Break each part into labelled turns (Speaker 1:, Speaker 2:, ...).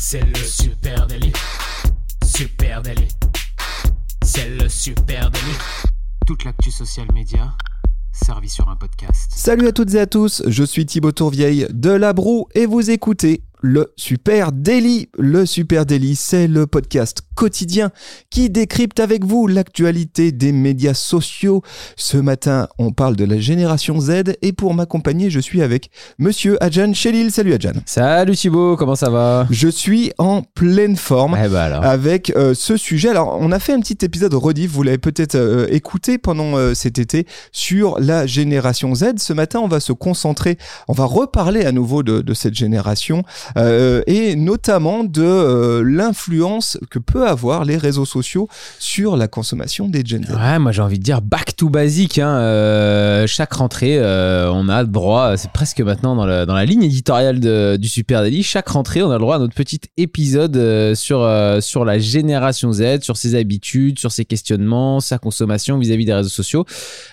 Speaker 1: C'est le super délit. Super délit. C'est le super délit. Toute l'actu social média servie sur un podcast.
Speaker 2: Salut à toutes et à tous, je suis Thibaut Tourvieille de La Broue et vous écoutez le Super Daily. Le Super Daily, c'est le podcast quotidien qui décrypte avec vous l'actualité des médias sociaux. Ce matin, on parle de la génération Z et pour m'accompagner, je suis avec monsieur Adjan Chelil. Salut Adjan.
Speaker 3: Salut Thibaut, comment ça va?
Speaker 2: Je suis en pleine forme
Speaker 3: Eh ben
Speaker 2: avec euh, ce sujet. Alors, on a fait un petit épisode rediff, vous l'avez peut-être euh, écouté pendant euh, cet été sur la génération Z. Ce matin, on va se concentrer, on va reparler à nouveau de, de cette génération euh, et notamment de euh, l'influence que peut avoir les réseaux sociaux sur la consommation des Gen.
Speaker 3: Ouais, moi j'ai envie de dire back to basic. Hein. Euh, chaque rentrée, on a le droit, c'est presque maintenant dans la, dans la ligne éditoriale du Super Daily, chaque rentrée, on a le droit à notre petit épisode sur, sur la génération Z, sur ses habitudes, sur ses questionnements, sa consommation vis-à-vis des réseaux sociaux.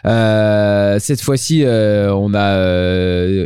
Speaker 3: Cette fois-ci, on a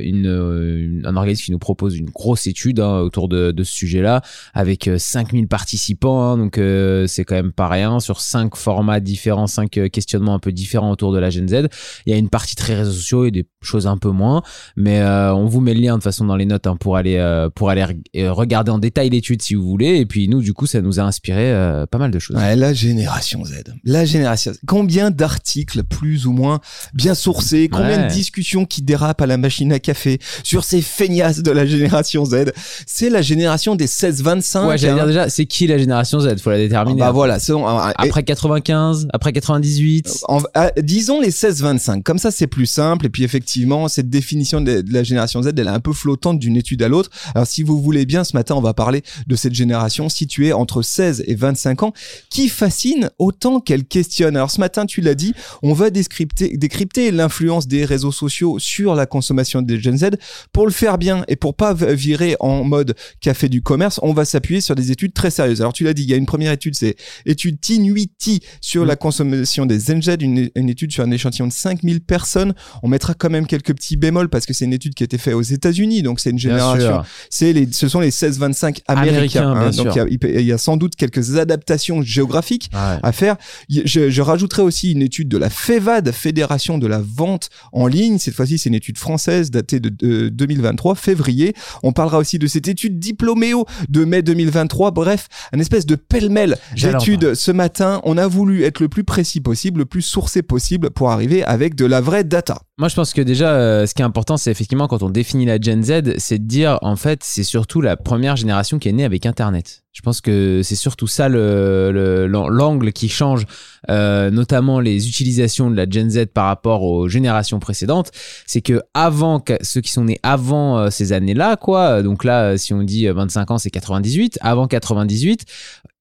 Speaker 3: un organisme qui nous propose une grosse étude hein, autour de, de ce sujet-là, avec euh, 5000 participants, hein, donc euh, c'est quand même pas rien, sur cinq formats différents, cinq euh, questionnements un peu différents autour de la Gen Z. Il y a une partie très réseaux sociaux et des choses un peu moins, mais euh, on vous met le lien de toute façon dans les notes hein, pour aller euh, pour aller reg- euh, regarder en détail l'étude si vous voulez. Et puis nous, du coup, ça nous a inspiré euh, pas mal de choses.
Speaker 2: Ouais, la génération Z. La génération Z. Combien d'articles plus ou moins bien sourcés, combien
Speaker 3: Ouais.
Speaker 2: de discussions qui dérapent à la machine à café sur ces feignasses de la génération Z? C'est la génération des 16-25.
Speaker 3: Ouais, j'allais
Speaker 2: hein.
Speaker 3: dire déjà, c'est qui la génération Z? Faut la
Speaker 2: Ah
Speaker 3: déterminer.
Speaker 2: Bah voilà, c'est- ah, et-
Speaker 3: Après 95, après 98.
Speaker 2: en- ah, disons les 16-25, comme ça c'est plus simple. Et puis effectivement, cette définition de, de la génération Z, elle est un peu flottante d'une étude à l'autre. Alors si vous voulez bien, ce matin, on va parler de cette génération située entre 16 et 25 ans, qui fascine autant qu'elle questionne. Alors ce matin, tu l'as dit, on va décrypter, décrypter l'influence des réseaux sociaux sur la consommation des Gen Z. Pour le faire bien et pour pas virer en mode café du commerce, on va s'appuyer sur des études très sérieuses. Alors tu l'as dit, il y a une première étude, c'est étude Tinuiti sur la consommation des Z, une, une étude sur un échantillon de 5000 personnes. On mettra quand même quelques petits bémols parce que c'est une étude qui a été faite aux États-Unis, donc c'est une génération c'est les, ce sont les 16-25 américains.
Speaker 3: Américains,
Speaker 2: hein. donc il y a- il, peut- il y, a sans doute quelques adaptations géographiques
Speaker 3: Ouais.
Speaker 2: à faire. Je, je rajouterai aussi une étude de la FEVAD, Fédération de la vente en ligne. Cette fois-ci, c'est une étude française datée de, de 2023, février. On parlera aussi de cette étude Diploméo de mai 2023. Bref, un espèce de pêle-mêle d'études ce matin. On a voulu être le plus précis possible, le plus sourcé possible pour arriver avec de la vraie data.
Speaker 3: Moi, je pense que déjà, euh, ce qui est important, c'est effectivement quand on définit la Gen Z, c'est de dire, en fait, c'est surtout la première génération qui est née avec Internet. Je pense que c'est surtout ça le- le- l'angle qui change, euh, notamment les utilisations de la Gen Z par rapport aux générations précédentes. C'est que avant, ceux qui sont nés avant euh, ces années-là, quoi, donc là, euh, si on dit euh, 25 ans, c'est 98. Avant 98,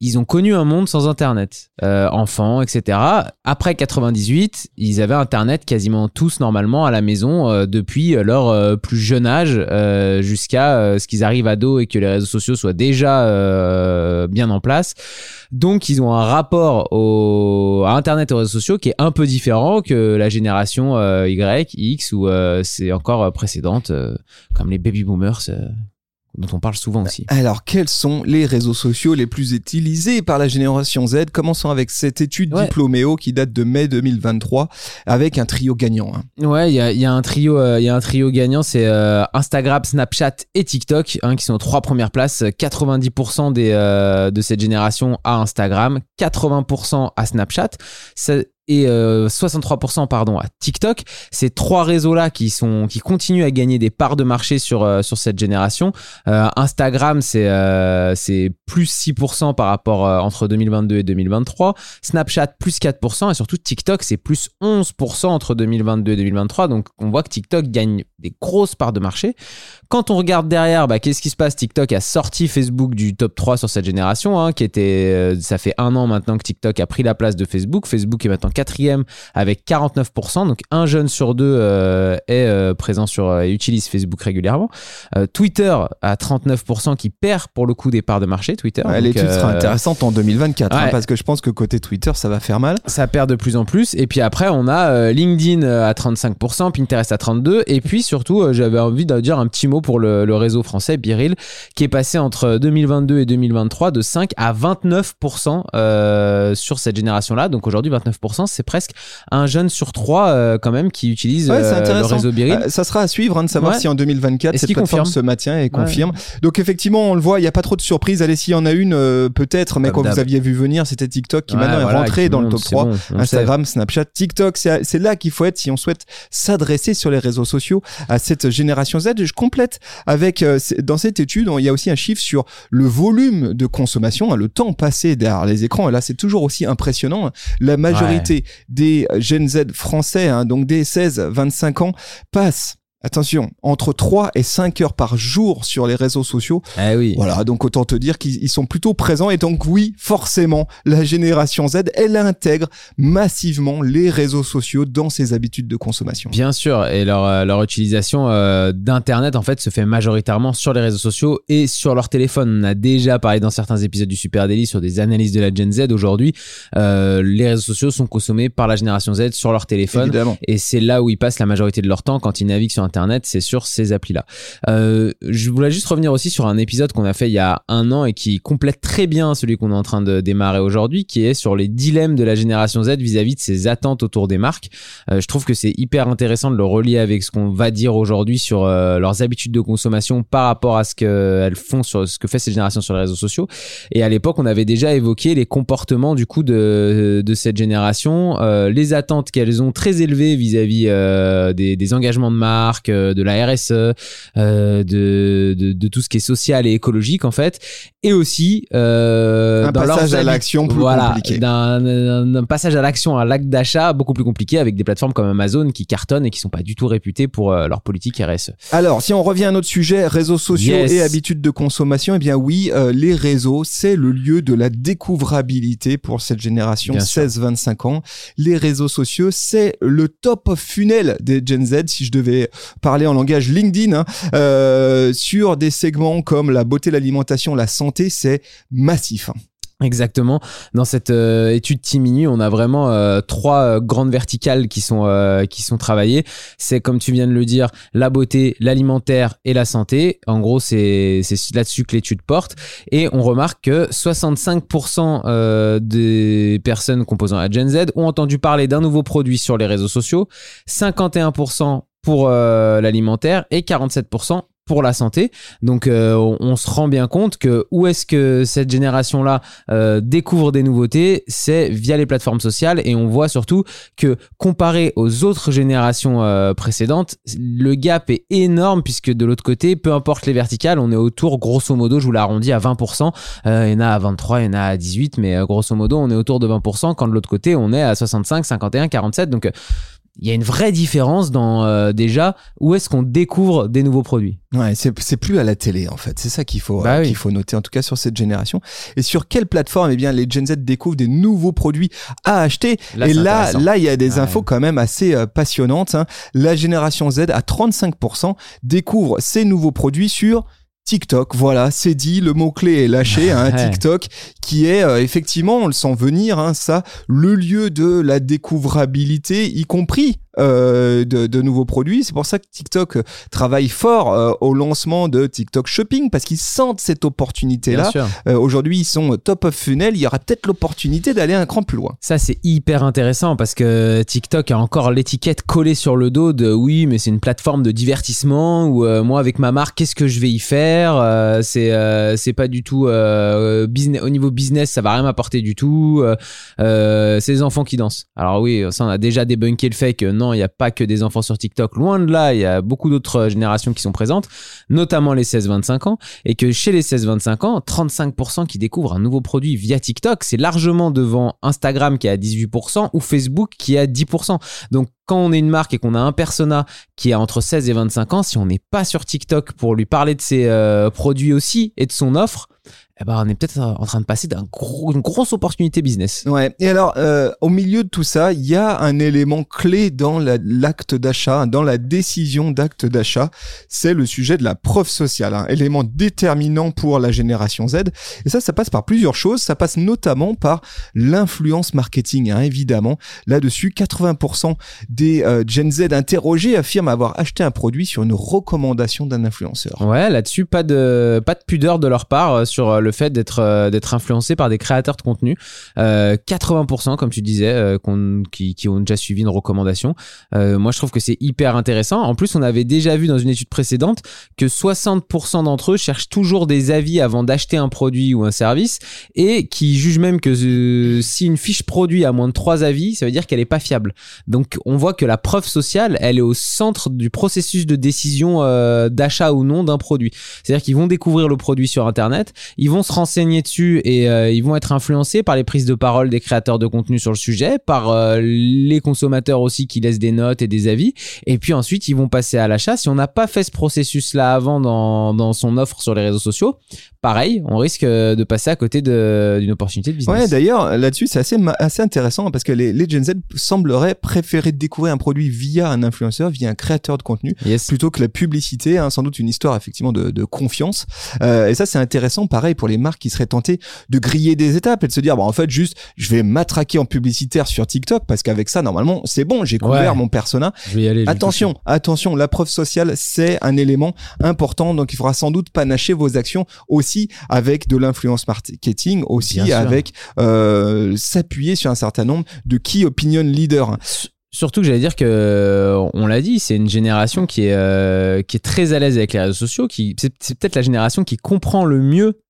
Speaker 3: ils ont connu un monde sans Internet, euh, enfants, etc. Après 98, ils avaient Internet quasiment tous normalement à la maison euh, depuis leur euh, plus jeune âge euh, jusqu'à euh, ce qu'ils arrivent ados et que les réseaux sociaux soient déjà bien en place. Donc ils ont un rapport au, à Internet et aux réseaux sociaux qui est un peu différent que la génération Y, X ou c'est encore précédente, comme les baby boomers. Dont on parle souvent aussi.
Speaker 2: Alors, quels sont les réseaux sociaux les plus utilisés par la génération Z? Commençons avec cette étude
Speaker 3: Ouais.
Speaker 2: Diploméo qui date de mai 2023 avec un trio gagnant. hein.
Speaker 3: Ouais, il y a, il y a un trio, euh, il y a un trio gagnant, c'est euh, Instagram, Snapchat et TikTok, hein, qui sont aux trois premières places. 90% des, euh, de cette génération à Instagram, 80% à Snapchat. Et euh, 63% pardon à TikTok. Ces trois réseaux-là qui sont qui continuent à gagner des parts de marché sur euh, sur cette génération. Euh, Instagram c'est euh, c'est plus 6% par rapport euh, entre 2022 et 2023. Snapchat plus 4% et surtout TikTok c'est plus 11% entre 2022 et 2023. Donc on voit que TikTok gagne des grosses parts de marché. Quand on regarde derrière, bah, qu'est-ce qui se passe? TikTok a sorti Facebook du top 3 sur cette génération, hein, qui était, euh, ça fait un an maintenant que TikTok a pris la place de Facebook. Facebook est maintenant quatrième avec 49%. Donc un jeune sur deux euh, est euh, présent sur euh, et utilise Facebook régulièrement. Twitter à 39% qui perd pour le coup des parts de marché. Twitter.
Speaker 2: Ouais, L'étude sera intéressante en 2024 hein, parce que je pense que côté Twitter, ça va faire mal.
Speaker 3: ça perd de plus en plus. Et puis après, on a LinkedIn à 35%, Pinterest à 32%. Et puis surtout, j'avais envie de dire un petit mot pour le, le réseau français, Biril, qui est passé entre 2022 et 2023 de 5 à 29% euh, sur cette génération-là. Donc aujourd'hui, 29%, c'est presque un jeune sur trois euh, quand même qui utilise
Speaker 2: Ouais,
Speaker 3: euh, le réseau Biril.
Speaker 2: Euh, ça sera à suivre hein, de savoir
Speaker 3: Ouais.
Speaker 2: si en 2024
Speaker 3: Est-ce
Speaker 2: cette plateforme se maintient et confirme. Donc effectivement, on le voit, il n'y a pas trop de surprises. Allez, s'il y en a une, euh, peut-être, mais quand vous aviez vu venir, c'était TikTok qui maintenant
Speaker 3: voilà,
Speaker 2: est rentré dans le top
Speaker 3: c'est
Speaker 2: 3.
Speaker 3: bon, on le sait.
Speaker 2: Instagram, Snapchat, TikTok, c'est là qu'il faut être si on souhaite s'adresser sur les réseaux sociaux à cette génération Z. Je complète avec euh, dans cette étude, il y a aussi un chiffre sur le volume de consommation, hein, le temps passé derrière les écrans. Et là, c'est toujours aussi impressionnant. hein. La majorité des Gen Z français, hein, donc des 16-25 ans, passent Attention, entre 3 et 5 heures par jour sur les réseaux sociaux.
Speaker 3: Eh oui.
Speaker 2: Voilà, donc autant te dire qu'ils ils sont plutôt présents. Et donc oui, forcément, la génération Z, elle intègre massivement les réseaux sociaux dans ses habitudes de consommation.
Speaker 3: Bien sûr, et leur, euh, leur utilisation euh, d'Internet, en fait, se fait majoritairement sur les réseaux sociaux et sur leur téléphone. On a déjà parlé dans certains épisodes du Super Daily sur des analyses de la Gen Z. Aujourd'hui, euh, les réseaux sociaux sont consommés par la génération Z sur leur téléphone.
Speaker 2: Évidemment.
Speaker 3: Et c'est là où ils passent la majorité de leur temps quand ils naviguent sur Internet, c'est sur ces applis-là. Euh, je voulais juste revenir aussi sur un épisode qu'on a fait il y a un an et qui complète très bien celui qu'on est en train de démarrer aujourd'hui, qui est sur les dilemmes de la génération Z vis-à-vis de ses attentes autour des marques. Euh, je trouve que c'est hyper intéressant de le relier avec ce qu'on va dire aujourd'hui sur euh, leurs habitudes de consommation par rapport à ce qu'elles font sur ce que fait cette génération sur les réseaux sociaux. Et à l'époque, on avait déjà évoqué les comportements du coup de, de cette génération, euh, les attentes qu'elles ont très élevées vis-à-vis euh, des, des engagements de marque, euh, de la RSE, euh, de, de, de tout ce qui est social et écologique en fait, et aussi euh,
Speaker 2: Un
Speaker 3: dans
Speaker 2: passage à l'action plus
Speaker 3: voilà,
Speaker 2: compliqué.
Speaker 3: d'un passage à l'action à l'acte d'achat beaucoup plus compliqué avec des plateformes comme Amazon qui cartonnent et qui sont pas du tout réputées pour leur politique RSE.
Speaker 2: Alors, si on revient à notre sujet, réseaux sociaux
Speaker 3: Yes.
Speaker 2: et habitudes de consommation, eh bien oui, euh, les réseaux, c'est le lieu de la découvrabilité pour cette génération
Speaker 3: Bien sûr.
Speaker 2: 16-25 ans. Les réseaux sociaux, c'est le top funnel des Gen Z, si je devais parler en langage LinkedIn, hein, euh, sur des segments comme la beauté, l'alimentation, la santé, c'est massif. hein.
Speaker 3: Exactement. Dans cette euh, étude Timinu, on a vraiment euh, trois euh, grandes verticales qui sont qui sont travaillées. C'est comme tu viens de le dire, la beauté, l'alimentaire et la santé. En gros, c'est c'est là-dessus que l'étude porte. Et on remarque que 65% euh, des personnes composant la Gen Z ont entendu parler d'un nouveau produit sur les réseaux sociaux, 51% pour euh, l'alimentaire et 47% pour la santé. Donc euh, on, se rend bien compte que où est-ce que cette génération-là euh, découvre des nouveautés, c'est via les plateformes sociales et on voit surtout que comparé aux autres générations précédentes, le gap est énorme puisque de l'autre côté, peu importe les verticales, on est autour grosso modo, je vous l'arrondis à 20%, euh, il y en a à 23, il y en a à 18, mais grosso modo on est autour de 20% quand de l'autre côté on est à 65, 51, 47. Donc il y a une vraie différence dans euh, déjà où est-ce qu'on découvre des nouveaux produits.
Speaker 2: Ouais, c'est c'est plus à la télé en fait. C'est ça qu'il faut
Speaker 3: Bah
Speaker 2: euh,
Speaker 3: oui.
Speaker 2: qu'il faut noter en tout cas sur cette génération. Et sur quelle plateforme eh bien les Gen Z découvrent des nouveaux produits à acheter.
Speaker 3: Là,
Speaker 2: Et là là il y a des
Speaker 3: Ouais.
Speaker 2: infos quand même assez euh, passionnantes. hein. La génération Z à 35% découvre ces nouveaux produits sur TikTok, voilà, c'est dit, le mot-clé est lâché, hein. TikTok, qui est euh, effectivement, on le sent venir, hein, ça, le lieu de la découvrabilité, y compris de, de nouveaux produits. C'est pour ça que TikTok euh, travaille fort euh, au lancement de TikTok Shopping, parce qu'ils sentent cette opportunité-là. Euh, Aujourd'hui, ils sont top of funnel, il y aura peut-être l'opportunité d'aller un cran plus loin.
Speaker 3: Ça, c'est hyper intéressant parce que TikTok a encore l'étiquette collée sur le dos de oui, mais c'est une plateforme de divertissement ou euh, moi, avec ma marque, qu'est-ce que je vais y faire? Euh, C'est euh, pas du tout euh, business, au niveau business, ça va rien m'apporter du tout. Euh, euh, c'est les enfants qui dansent. Alors, oui, ça, on a déjà débunké le fait que non, il n'y a pas que des enfants sur TikTok. Loin de là, il y a beaucoup d'autres générations qui sont présentes, notamment les 16-25 ans. Et que chez les 16-25 ans, 35% qui découvrent un nouveau produit via TikTok, c'est largement devant Instagram qui est à 18% ou Facebook qui est à 10%. Donc quand on est une marque et qu'on a un persona qui a entre 16 et 25 ans, si on n'est pas sur TikTok pour lui parler de ses euh, produits aussi et de son offre, eh ben, on est peut-être en train de passer d'une gros, grosse opportunité business.
Speaker 2: Ouais. Et alors, euh, au milieu de tout ça, il y a un élément clé dans l'acte d'achat, dans la décision d'acte d'achat, c'est le sujet de la preuve sociale, un élément déterminant pour la génération Z. Et ça, ça passe par plusieurs choses. Ça passe notamment par l'influence marketing, hein, évidemment. Là-dessus, 80% des euh, Gen Z interrogés affirment avoir acheté un produit sur une recommandation d'un influenceur.
Speaker 3: Ouais, là-dessus, pas de, pas de pudeur de leur part euh, sur le fait d'être euh, d'être influencé par des créateurs de contenu. 80%, comme tu disais, qui, qui, ont déjà suivi une recommandation. moi, je trouve que c'est hyper intéressant. En plus, on avait déjà vu dans une étude précédente que 60% d'entre eux cherchent toujours des avis avant d'acheter un produit ou un service et qui jugent même que si une fiche produit a moins de 3 avis, ça veut dire qu'elle est pas fiable. Donc on voit que la preuve sociale, elle est au centre du processus de décision euh, d'achat ou non d'un produit. C'est-à-dire qu'ils vont découvrir le produit sur internet, ils vont se renseigner dessus et euh, ils vont être influencés par les prises de parole des créateurs de contenu sur le sujet, par euh, les consommateurs aussi qui laissent des notes et des avis et puis ensuite ils vont passer à l'achat. Si on n'a pas fait ce processus là avant dans, dans son offre sur les réseaux sociaux, pareil, on risque de passer à côté d'une opportunité de business.
Speaker 2: Ouais, d'ailleurs, là-dessus, c'est assez, assez intéressant parce que les, les Gen Z sembleraient préférer découvrir un produit via un influenceur, via un créateur de contenu, plutôt que la publicité, hein, sans doute une histoire effectivement de, de confiance. Euh, et ça, c'est intéressant, pareil, pour les marques qui seraient tentées de griller des étapes et de se dire, bon, en fait, juste, je vais m'attraquer en publicitaire sur TikTok parce qu'avec ça, normalement, c'est bon, j'ai couvert mon persona.
Speaker 3: Je vais y aller.
Speaker 2: Attention, attention, la preuve sociale, c'est un élément important, donc il faudra sans doute panacher vos actions aussi avec de l'influence marketing, aussi avec euh, s'appuyer sur un certain nombre de key opinion leaders.
Speaker 3: Surtout que j'allais dire que on l'a dit, c'est une génération qui est euh, qui est très à l'aise avec les réseaux sociaux, qui c'est peut-être la génération qui comprend le mieux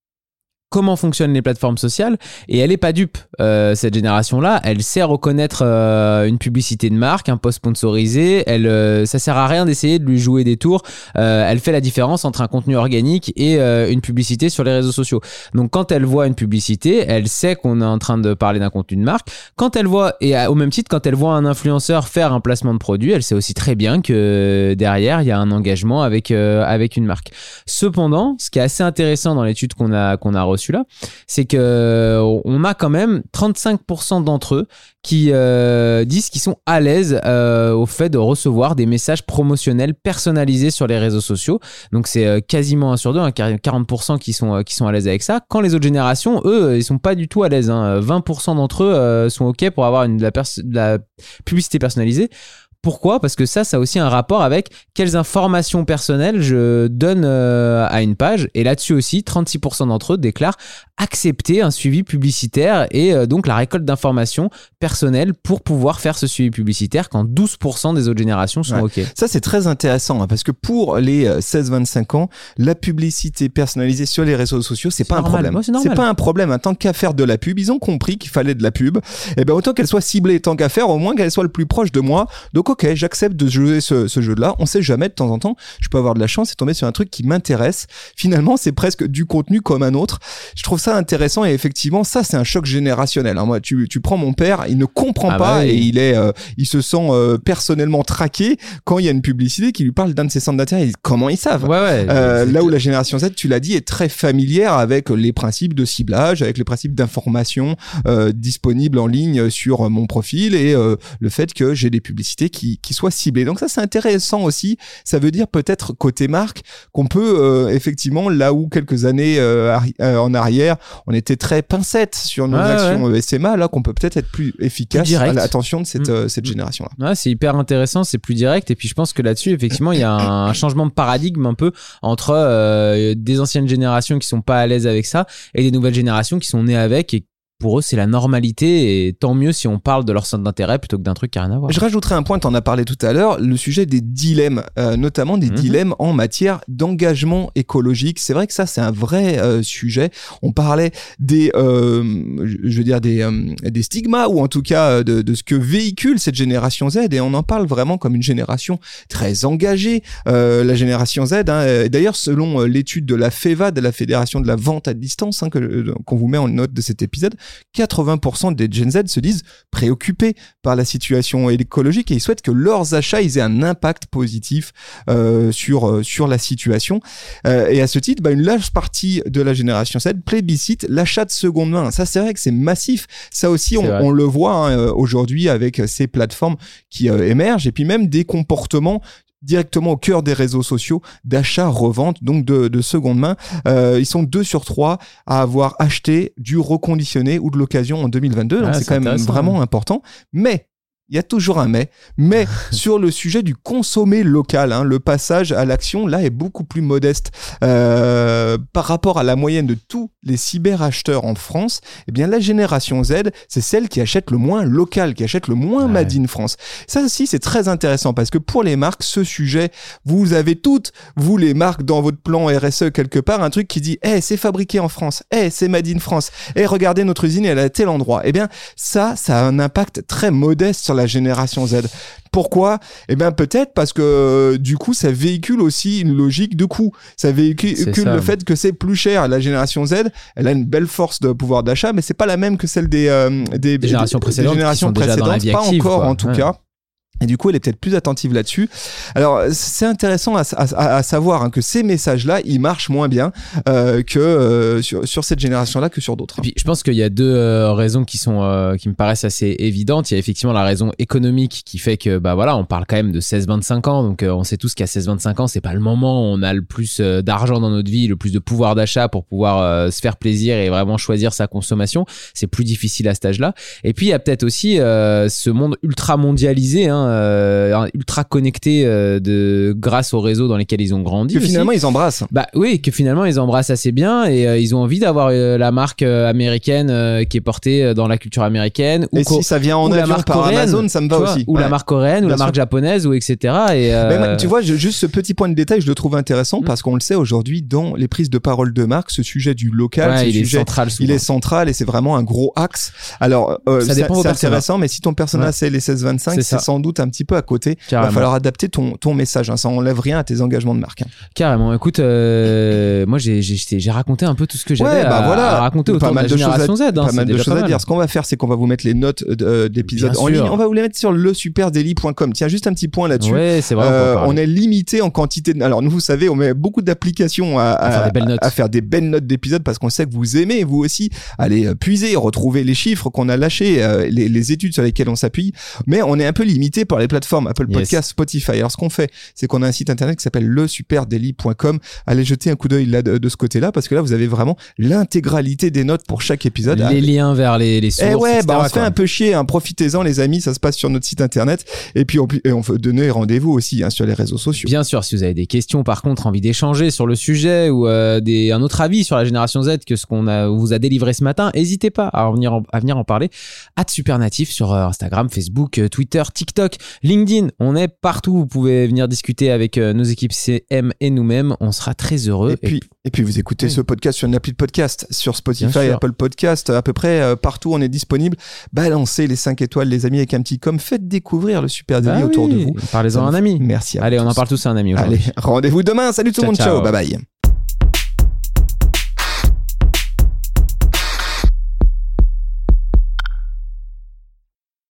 Speaker 3: comment fonctionnent les plateformes sociales et elle est pas dupe euh, cette génération là elle sait reconnaître euh, une publicité de marque un post sponsorisé. Elle euh, ça sert à rien d'essayer de lui jouer des tours. Elle fait la différence entre un contenu organique et une publicité sur les réseaux sociaux. Donc quand elle voit une publicité elle sait qu'on est en train de parler d'un contenu de marque. Quand elle voit et au même titre quand elle voit un influenceur faire un placement de produit elle sait aussi très bien que derrière il y a un engagement avec avec une marque. Cependant ce qui est assez intéressant dans l'étude qu'on a qu'on a celui-là, c'est que euh, on a quand même 35% d'entre eux qui euh, disent qu'ils sont à l'aise euh, au fait de recevoir des messages promotionnels personnalisés sur les réseaux sociaux. Donc c'est quasiment un sur deux, 40% hein, qui sont qui à l'aise avec ça. Quand les autres générations, eux, ils sont pas du tout à l'aise. 20% hein. d'entre eux sont ok pour avoir de la publicité personnalisée. Pourquoi? Parce que ça, ça a aussi un rapport avec quelles informations personnelles je donne euh, à une page. Et là-dessus aussi, 36% d'entre eux déclarent accepter un suivi publicitaire et euh, donc la récolte d'informations personnelles pour pouvoir faire ce suivi publicitaire quand 12% des autres générations sont OK.
Speaker 2: Ça, c'est très intéressant hein, parce que pour les 16-25 euh, ans, la publicité personnalisée sur les réseaux sociaux, c'est pas un problème. c'est pas un problème. Tant qu'à faire de la pub, ils ont compris qu'il fallait de la pub. Et eh ben autant qu'elle soit ciblée, tant qu'à faire, au moins qu'elle soit le plus proche de moi. Donc ok, j'accepte de jouer ce, ce jeu-là. On sait jamais de temps en temps, je peux avoir de la chance et tomber sur un truc qui m'intéresse. Finalement, c'est presque du contenu comme un autre. Je trouve ça intéressant et effectivement, ça c'est un choc générationnel. Hein. Moi, tu, tu prends mon père, il ne comprend ah pas bah et il est, euh, il se sent euh, personnellement traqué quand il y a une publicité qui lui parle d'un de ses centres d'intérêt. Comment ils savent?
Speaker 3: Ouais, ouais,
Speaker 2: euh, Là où la génération Z, tu l'as dit, est très familière avec les principes de ciblage, avec les principes d'information disponibles en ligne sur mon profil et le fait que j'ai des publicités qui, qui soient ciblées. Donc ça c'est intéressant aussi. Ça veut dire peut-être côté marque qu'on peut effectivement là où quelques années en arrière on était très pincette sur nos actions SMA, là qu'on peut peut-être être plus efficace à l'attention de cette, mm. euh, cette génération-là.
Speaker 3: Ouais, c'est hyper intéressant, c'est plus direct. Et puis je pense que là-dessus, effectivement, il y a un changement de paradigme un peu entre euh, des anciennes générations qui sont pas à l'aise avec ça et des nouvelles générations qui sont nées avec et pour eux, c'est la normalité et tant mieux si on parle de leur centre d'intérêt plutôt que d'un truc qui n'a rien à voir.
Speaker 2: Je rajouterai un point, tu en as parlé tout à l'heure, le sujet des dilemmes, euh, notamment des mhm. dilemmes en matière d'engagement écologique. C'est vrai que ça, c'est un vrai euh, sujet. On parlait des, euh, je veux dire, des, des stigmas ou en tout cas de, de, ce que véhicule cette génération Z et on en parle vraiment comme une génération très engagée, la génération Z. Hein. D'ailleurs, selon l'étude de la FEVA, de la Fédération de la vente à distance, hein, qu'on vous met en note de cet épisode, 80% des Gen Z se disent préoccupés par la situation écologique et ils souhaitent que leurs achats aient un impact positif euh, sur, euh, sur la situation. Euh, et à ce titre, bah, une large partie de la génération Z plébiscite l'achat de seconde main. Ça, c'est vrai que c'est massif. Ça aussi, on, on, le voit hein, aujourd'hui avec ces plateformes qui émergent et puis même des comportements directement au cœur des réseaux sociaux d'achat-revente, donc de, de, seconde main. Euh, ils sont deux sur trois à avoir acheté du reconditionné ou de l'occasion en 2022. Donc ah, c'est quand même vraiment important. Mais il y a toujours un mais, mais sur le sujet du consommer local, hein, le passage à l'action là est beaucoup plus modeste euh, par rapport à la moyenne de tous les cyberacheteurs en France. Eh bien, la génération Z, c'est celle qui achète le moins local, qui achète le moins Made in France. Ça aussi, c'est très intéressant parce que pour les marques, ce sujet, vous avez toutes, vous les marques dans votre plan RSE quelque part, un truc qui dit, eh, c'est fabriqué en France, eh, c'est Made in France, eh, regardez notre usine, elle est à tel endroit. Eh bien, ça, ça a un impact très modeste sur la génération Z. Pourquoi? Eh bien peut-être parce que euh, du coup ça véhicule aussi une logique de coût. Ça véhicule le fait que c'est plus cher. La génération Z, elle a une belle force de pouvoir d'achat, mais c'est pas la même que celle des, euh, des,
Speaker 3: générations précédentes.
Speaker 2: générations précédentes, pas encore en tout cas. Et du coup, elle est peut-être plus attentive là-dessus. Alors, c'est intéressant à, à, à savoir hein, que ces messages-là, ils marchent moins bien euh, que euh, sur, sur, cette génération-là que sur d'autres.
Speaker 3: Puis, je pense qu'il y a deux euh, raisons qui sont euh, qui me paraissent assez évidentes. Il y a effectivement la raison économique qui fait que bah voilà, on parle quand même de 16-25 ans. Donc, on sait tous qu'à 16-25 ans, c'est pas le moment où on a le plus d'argent dans notre vie, le plus de pouvoir d'achat pour pouvoir se faire plaisir et vraiment choisir sa consommation. C'est plus difficile à cet âge-là. Et puis, il y a peut-être aussi ce monde ultra mondialisé. Hein, euh, ultra connectés euh, de grâce aux réseaux dans lesquels ils ont grandi.
Speaker 2: Que finalement ils embrassent.
Speaker 3: Bah oui, que finalement ils embrassent assez bien et euh, ils ont envie d'avoir la marque américaine qui est portée dans la culture américaine.
Speaker 2: Et si ça vient en avion par coréenne, Amazon, ça me va aussi.
Speaker 3: Ou la marque coréenne, ou la marque japonaise, ou etc. Et
Speaker 2: tu vois, juste ce petit point de détail, je le trouve intéressant mm. parce qu'on le sait aujourd'hui dans les prises de parole de marque, ce sujet du local,
Speaker 3: il,
Speaker 2: est
Speaker 3: central
Speaker 2: il est central et c'est vraiment un gros axe. Alors, ça c'est intéressant, mais si ton personnage c'est les 16-25, c'est sans doute un petit peu à côté. Il va falloir adapter ton, ton message. Hein. Ça enlève rien à tes engagements de marque. Hein.
Speaker 3: Carrément. Écoute, euh, moi j'ai raconté un peu tout ce que j'avais bah à, raconter autour pas mal de, la génération
Speaker 2: Z.
Speaker 3: Hein.
Speaker 2: Pas mal de choses à dire. Ce qu'on va faire, c'est qu'on va vous mettre les notes euh, d'épisodes en ligne. On va vous les mettre sur le superdeli.com. Tiens, juste un petit point là-dessus.
Speaker 3: Ouais.
Speaker 2: Euh, on est limité en quantité. Alors nous, vous savez, on met beaucoup d'applications à, à, faire des belles notes d'épisodes parce qu'on sait que vous aimez vous aussi aller puiser, retrouver les chiffres qu'on a lâchés, les, les études sur lesquelles on s'appuie. Mais on est un peu limité par les plateformes Apple Podcast, Spotify. Alors ce qu'on fait, c'est qu'on a un site internet qui s'appelle lesuperdaily.com. Allez jeter un coup d'œil là de, ce côté-là parce que là vous avez vraiment l'intégralité des notes pour chaque épisode.
Speaker 3: Les liens vers les, les sources.
Speaker 2: Eh ouais, bah on se fait un peu chier. Hein. Profitez-en les amis, ça se passe sur notre site internet. Et puis on, on peut donner rendez-vous aussi hein, sur les réseaux sociaux.
Speaker 3: Bien sûr, si vous avez des questions par contre, envie d'échanger sur le sujet ou euh, des, un autre avis sur la génération Z que ce qu'on vous a délivré ce matin, n'hésitez pas à venir en, à venir en parler. At Supernatif sur euh, Instagram, Facebook, euh, Twitter, TikTok, LinkedIn. On est partout. Vous pouvez venir discuter avec euh, nos équipes CM et nous-mêmes. On sera très heureux.
Speaker 2: Et puis, et puis vous écoutez ce podcast sur une appli de podcast, sur Spotify, Apple Podcast, à peu près euh, partout on est disponible. Balancez les 5 étoiles, les amis, avec un petit com. Faites découvrir le Super Daily bah autour de vous.
Speaker 3: Parlez-en à un ami.
Speaker 2: Merci.
Speaker 3: Allez, on en parle tous à un ami.
Speaker 2: Allez, rendez-vous demain. Salut tout le monde. ciao. Bye bye.